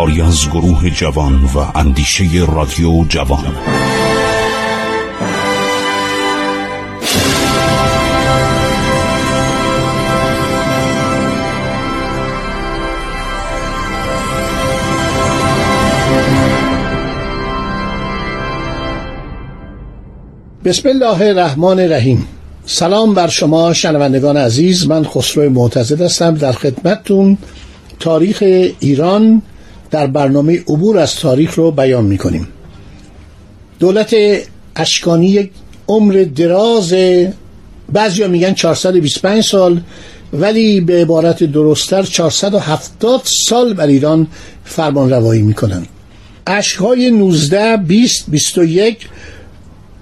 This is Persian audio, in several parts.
کاری از گروه جوان و اندیشه رادیو جوان. بسم الله الرحمن الرحیم. سلام بر شما شنوندگان عزیز. من خسرو معتزد هستم. در خدمتتون تاریخ ایران در برنامه عبور از تاریخ رو بیان می‌کنیم. دولت اشکانی یک عمر دراز بعضی میگن 425 سال ولی به عبارت درستتر 470 سال بر ایران فرمان روایی می‌کنن. اشکهای 19 20 21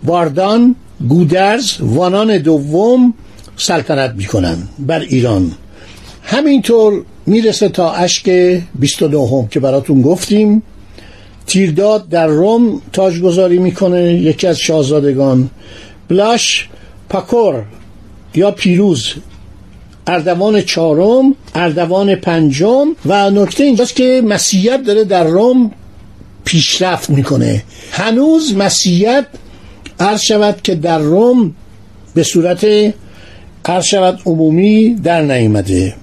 واردان گودرز وانان دوم سلطنت می‌کنن بر ایران. همینطور می‌رسه تا اشک 29 هم که براتون گفتیم. تیرداد در روم تاجگذاری می‌کنه یکی از شاهزادگان. بلاش پاکور یا پیروز اردوان چهارم اردوان پنجم و نکته اینجاست که مسیحیت داره در روم پیشرفت می‌کنه. هنوز مسیحیت عرض شود که در روم به صورت عرض شود عمومی در نیامده.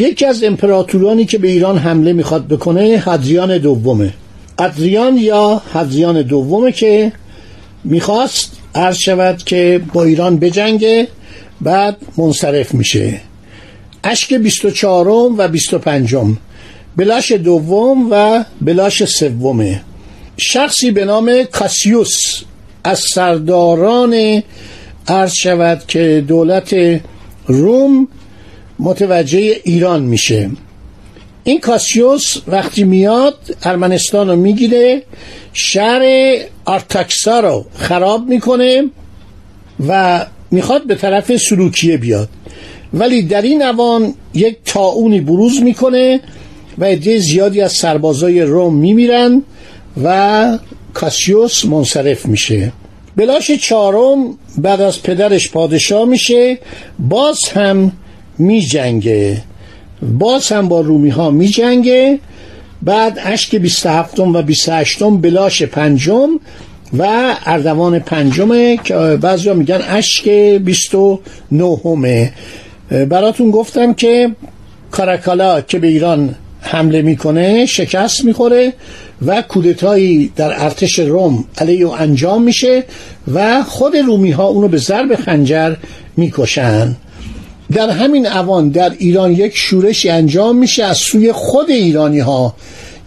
یکی از امپراتورانی که به ایران حمله می‌خواد بکنه حدریان دومه. ادریان یا حدریان دومه که می‌خواست عرض شود که با ایران بجنگه بعد منصرف میشه. اشک 24 و 25 بلاش دوم و بلاش سومه. شخصی به نام کاسیوس از سرداران عرض شود که دولت روم متوجه ایران میشه. این کاسیوس وقتی میاد ارمنستان رو می‌گیره شهر آرتاکسا رو خراب می‌کنه و می‌خواد به طرف سلوکیه بیاد. ولی در این اوان یک تاونی بروز می‌کنه و عده زیادی از سربازای روم میمیرن و کاسیوس منصرف میشه. بلاش چهارم بعد از پدرش پادشاه میشه باز هم میجنگه. باز هم با رومی ها میجنگه. بعد اشک 27 و 28 بلاش پنجم و اردوان پنجمه که بعضی میگن اشک 29 براتون گفتم که کاراکالا که به ایران حمله می‌کنه شکست می‌خوره و کودتایی در ارتش روم علیه انجام میشه و خود رومی ها اونو به ضرب خنجر می‌کشن. در همین اوان در ایران یک شورشی انجام میشه از سوی خود ایرانی ها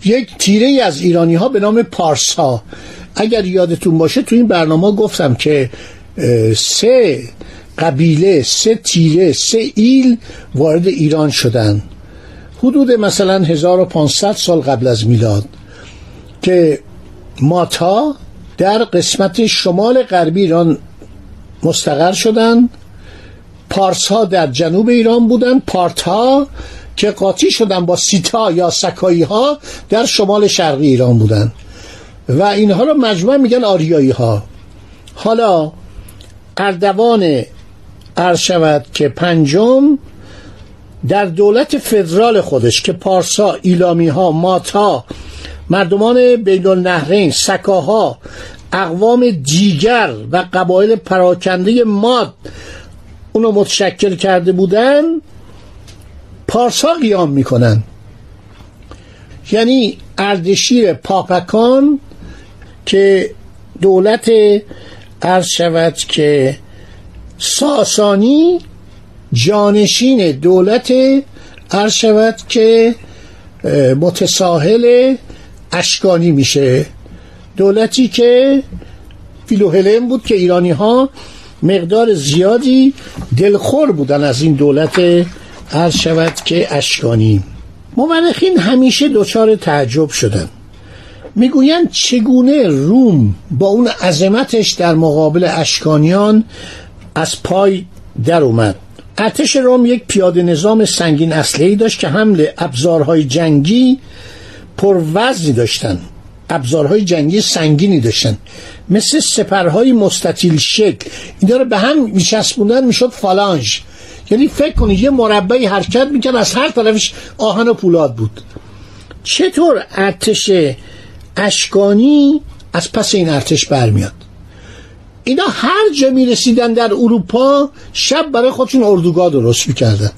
یک تیره از ایرانی ها به نام پارس ها اگر یادتون باشه تو این برنامه گفتم که سه قبیله سه تیره سه ایل وارد ایران شدن. حدود مثلا 1500 سال قبل از میلاد که ماتا در قسمت شمال غربی ایران مستقر شدن. پارس ها در جنوب ایران بودن. پارت ها که قاطی شدن با سیتا یا سکایی ها در شمال شرقی ایران بودن. و اینها رو مجموع میگن آریایی ها حالا اردوان عرض شود که پنجم در دولت فدرال خودش که پارسا ایلامی ها ماتا مردمان بین النهرین سکاها اقوام دیگر و قبایل پراکنده ماد اونو متشکل کرده بودن پارسا قیام می‌کنن. یعنی اردشیر پاپکان که دولت عرض شود که ساسانی جانشین دولت عرض شود که متساهل اشکانی میشه. دولتی که فیلوهلن بود که ایرانی ها مقدار زیادی دلخور بودن از این دولت عرض شود که اشکانی. مورخین همیشه دچار تعجب شدن می‌گویند چگونه روم با اون عظمتش در مقابل اشکانیان از پای در اومد. ارتش روم یک پیاده نظام سنگین اصلی داشت که حمل ابزارهای جنگی پروزنی داشتن ابزارهای جنگی سنگینی داشتن. مثل سپرهای مستطیل شکل. اینا رو به هم میچسبوندن می‌شد فالانج یعنی فکر کنید یه مربعی حرکت می‌کرد از هر طرفش آهن و پولاد بود. چطور ارتش اشکانی از پس این ارتش برمیاد؟ اینا هر جا می رسیدن در اروپا شب برای خودشون اردوگاه درست می‌کردن.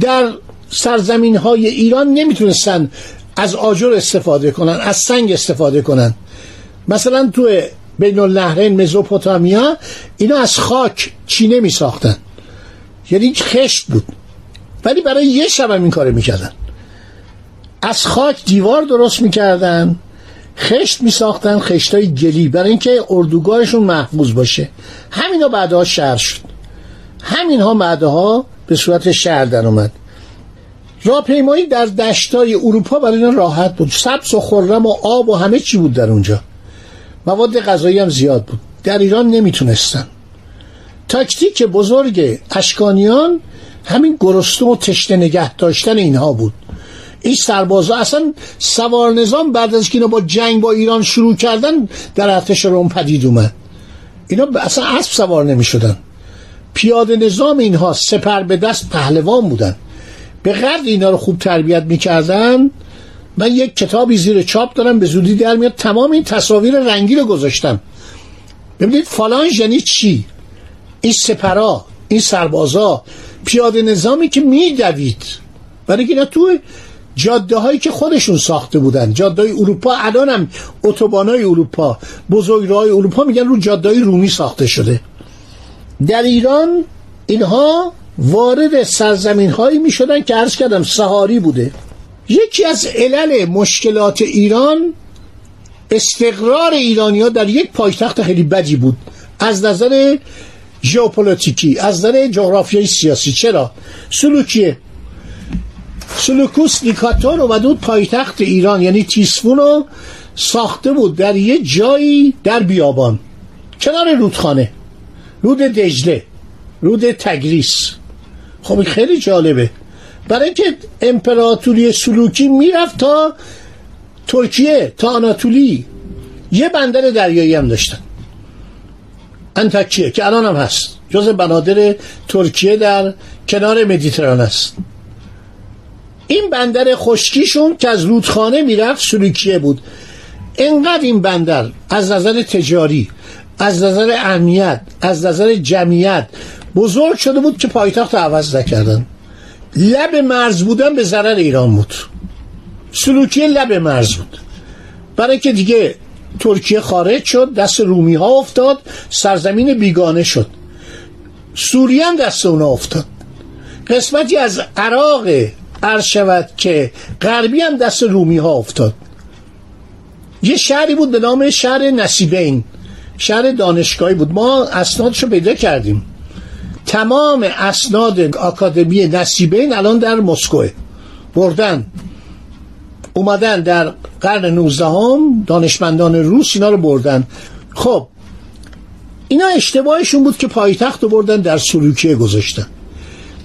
در سرزمین های ایران نمی‌تونستن از آجر استفاده کنن از سنگ استفاده کنن. مثلا تو بین النهرین مزوپوتامیا اینا از خاک چینه می ساختن یعنی خشت بود. ولی برای یه شب هم این کار می‌کردن. از خاک دیوار درست می‌کردن خشت می ساختن خشت های گلی برای اینکه اردوگاهشون محفوظ باشه. همینا بعدها شهر شد. همینها بعدها به صورت شهر در اومد راهپیمایی در دشتای اروپا برای اینا راحت بود. سبز و خرم و آب و همه چی بود در اونجا. مواد غذایی هم زیاد بود. در ایران نمی‌تونستن. تاکتیک بزرگ اشکانیان همین گرسنه و تشنه نگه داشتن اینها بود. این سربازا اصلا سوار نظام بعد از که اینا با جنگ با ایران شروع کردن در ارتش روم پدید اومد. اینا اصلا اسب سوار نمی شدن پیاده نظام اینها سپر به دست پهلوان بودن. به قدر اینا رو خوب تربیت می‌کردن من یک کتابی زیر چاپ دارم به زودی در میاد تمام این تصاویر رنگی رو گذاشتم. ببینید فالانج یعنی چی؟ این سپرا این سربازا پیاده نظامی که میدوید. برای اینا تو جاده هایی که خودشون ساخته بودن جاده های اروپا الان هم اتوبان های اروپا بزرگ های اروپا میگن رو جاده های رومی ساخته شده. در ایران اینها وارد سرزمین هایی می شدن که عرض کردم سهاری بوده. یکی از علل مشکلات ایران استقرار ایرانی ها در یک پایتخت خیلی بدی بود. از نظر ژئوپلیتیکی از نظر جغرافیای سیاسی. چرا؟ سلوکیه سلوکوس نیکاتور اومده بود پایتخت ایران یعنی تیسفون رو ساخته بود در یه جایی در بیابان کنار رودخانه. رود دجله رود تیگریس. خب خیلی جالبه. برای اینکه امپراتوری سلوکی می‌رفت تا ترکیه تا آناتولی. یه بندر دریایی هم داشتن. انتکیه که الان هم هست. جز بنادر ترکیه در کنار مدیتران است. این بندر خشکیشون که از رودخانه می‌رفت سلوکیه بود. انقدر این بندر از نظر تجاری از نظر اهمیت از نظر جمعیت بزرگ شده بود که پایتخت عوض نکردن. لب مرز بودن به ضرر ایران بود. سلوکیه لب مرز بود. برای که دیگه ترکیه خارج شد دست رومی ها افتاد سرزمین بیگانه شد. سوریه دست اونا افتاد. قسمتی از عراق عرض شود که غربی هم دست رومی ها افتاد. یه شهری بود به نام شهر نصیبین شهر دانشگاهی بود. ما اسنادش رو پیدا کردیم. تمام اسناد آکادمی نصیبین الان در مسکو بردن. اومدن در قرن 19 هم دانشمندان روس اینا رو بردن. خب اینا اشتباهشون بود که پایتخت رو بردن در سلوکیه گذاشتن.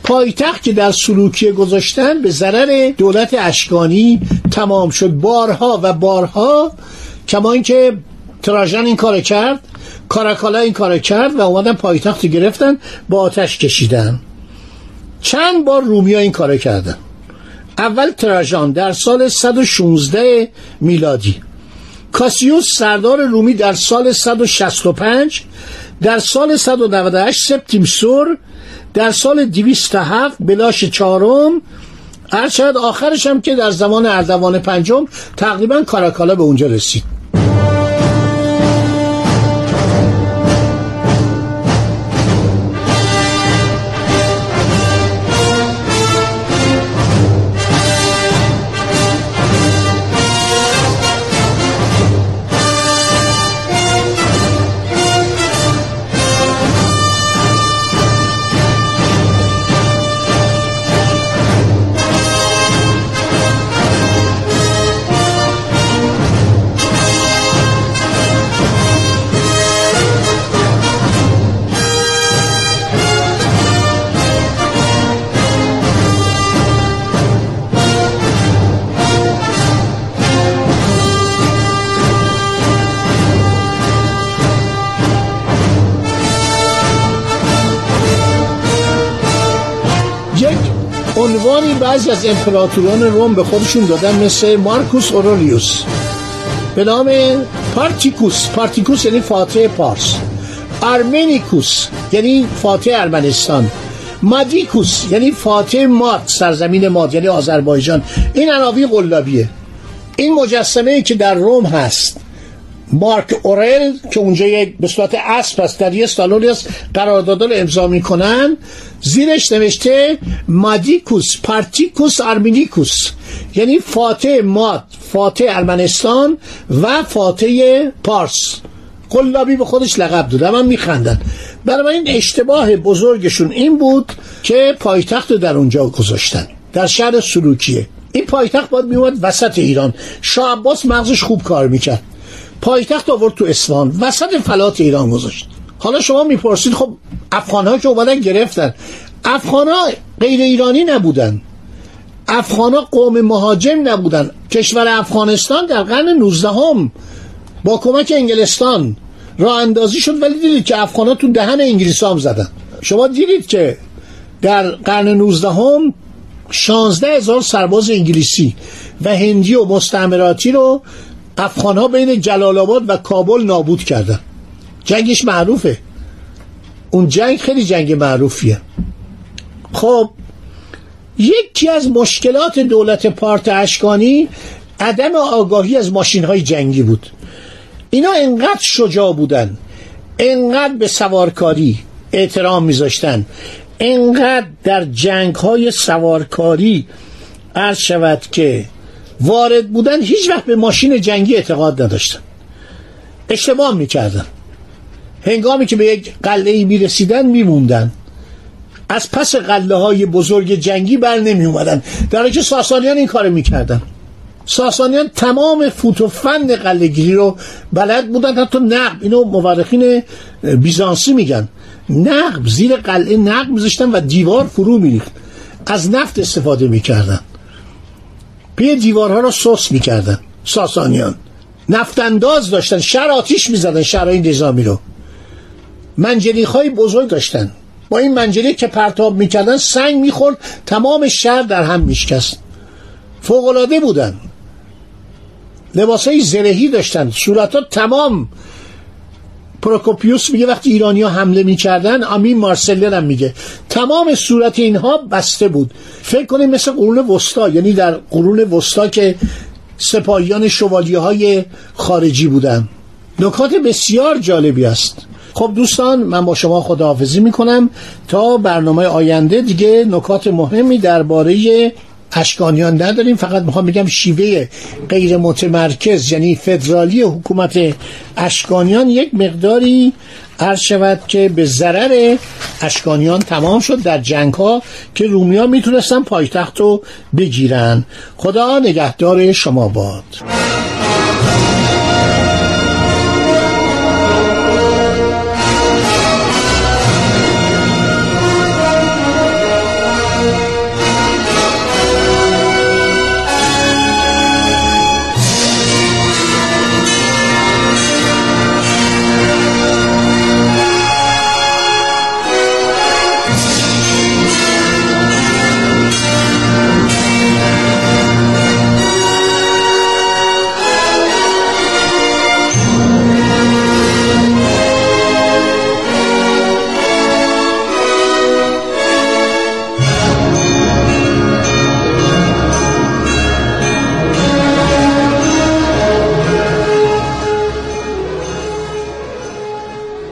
پایتخت که در سلوکیه گذاشتن به ضرر دولت اشکانی تمام شد. بارها و بارها کما اینکه تراژن این کار کرد کاراکالا این کار کرد و اومدن پایتخت گرفتن با آتش کشیدن. چند بار رومیا این کار کردن. اول تراژان در سال 116 میلادی. کاسیوس سردار رومی در سال 165 در سال 198 سپتیمسور در سال 207 بلاش چهارم. هر آخرش هم که در زمان اردوان پنجم تقریبا کاراکالا به اونجا رسید. عناوینی بعضی از امپراتوران روم به خودشون دادن مثل مارکوس اورلیوس به نام پارتیکوس. پارتیکوس یعنی فاتح پارس. ارمنیکوس یعنی فاتح ارمنستان. مادیکوس یعنی فاتح ماد سرزمین ماد یعنی آذربایجان. این عناوین قلابیه. این مجسمه ای که در روم هست مارک اورل که اونجا یک به صورت اسب است در یه سالونی است قرارداد رو امضا می‌کنن. زیرش نوشته مادیکوس پارتیکوس آرمینیکوس. یعنی فاتح ماد فاتح ارمنستان و فاتح پارس. قلابی به خودش لقب داده من میخندن. برای این اشتباه بزرگشون این بود که پایتخت در اونجا گذاشتن در شهر سلوکیه. این پایتخت باید میومد وسط ایران. شاه عباس مغزش خوب کار می‌کرد. پایتخت آورد تو اصفهان وسط فلات ایران گذاشت. حالا شما می‌پرسید خب افغان ها که اومدن گرفتن. افغان ها غیر ایرانی نبودن. افغان ها قوم مهاجم نبودن. کشور افغانستان در قرن 19 هم با کمک انگلستان راه اندازی شد ولی دیدید که افغان ها تو دهن انگلیس هم زدن. شما دیدید که در قرن 19 هم 16 هزار سرباز انگلیسی و هندی و مستعمراتی رو افغان ها بین جلال آباد و کابل نابود کردن. جنگش معروفه. اون جنگ خیلی جنگ معروفیه. خب یکی از مشکلات دولت پارت اشکانی عدم آگاهی از ماشین های جنگی بود. اینا انقدر شجاع بودن انقدر به سوارکاری احترام میذاشتن انقدر در جنگ های سوارکاری عرض شود که وارد بودن هیچ وقت به ماشین جنگی اعتقاد نداشتن. اشتباه می‌کردن. هنگامی که به یک قلعه ای می‌رسیدن میموندن. از پس قله های بزرگ جنگی بر نمی اومدن در که ساسانیان این کار می‌کردن. ساسانیان تمام فوت و فن قلهگیری رو بلد بودن. حتی نقب. اینو مورخین بیزانسی میگن. نقب زیر قلعه نقب میذاشتن و دیوار فرو میریخت. از نفت استفاده می‌کردن. پی دیوارها رو سوس می‌کردن ساسانیان. نفتانداز داشتن شر آتیش می‌زدن شرای نظامی رو. منجلیک های بزرگ داشتن. با این منجلیک که پرتاب می‌کردن سنگ می‌خورد تمام شهر در هم میشکست. فوقلاده بودن. لباس های زرهی داشتن. صورت ها تمام پروکوپیوس میگه وقتی ایرانی ها حمله می‌کردن آمین مارسلر هم میگه. تمام صورت اینها بسته بود. فکر کنید مثل قرون وسطا یعنی در قرون وسطا که سپاهیان شوالیه های خارجی بودن. نکات بسیار جالبی است. خب دوستان من با شما خداحافظی می‌کنم. تا برنامه آینده دیگه نکات مهمی درباره اشکانیان نداریم فقط می‌خوام بگم شیوه غیر متمرکز یعنی فدرالی حکومت اشکانیان یک مقداری عرض شود که به ضرر اشکانیان تمام شد در جنگ ها که رومی ها می‌تونستن پایتخت رو بگیرن. خدا نگهدار شما باد.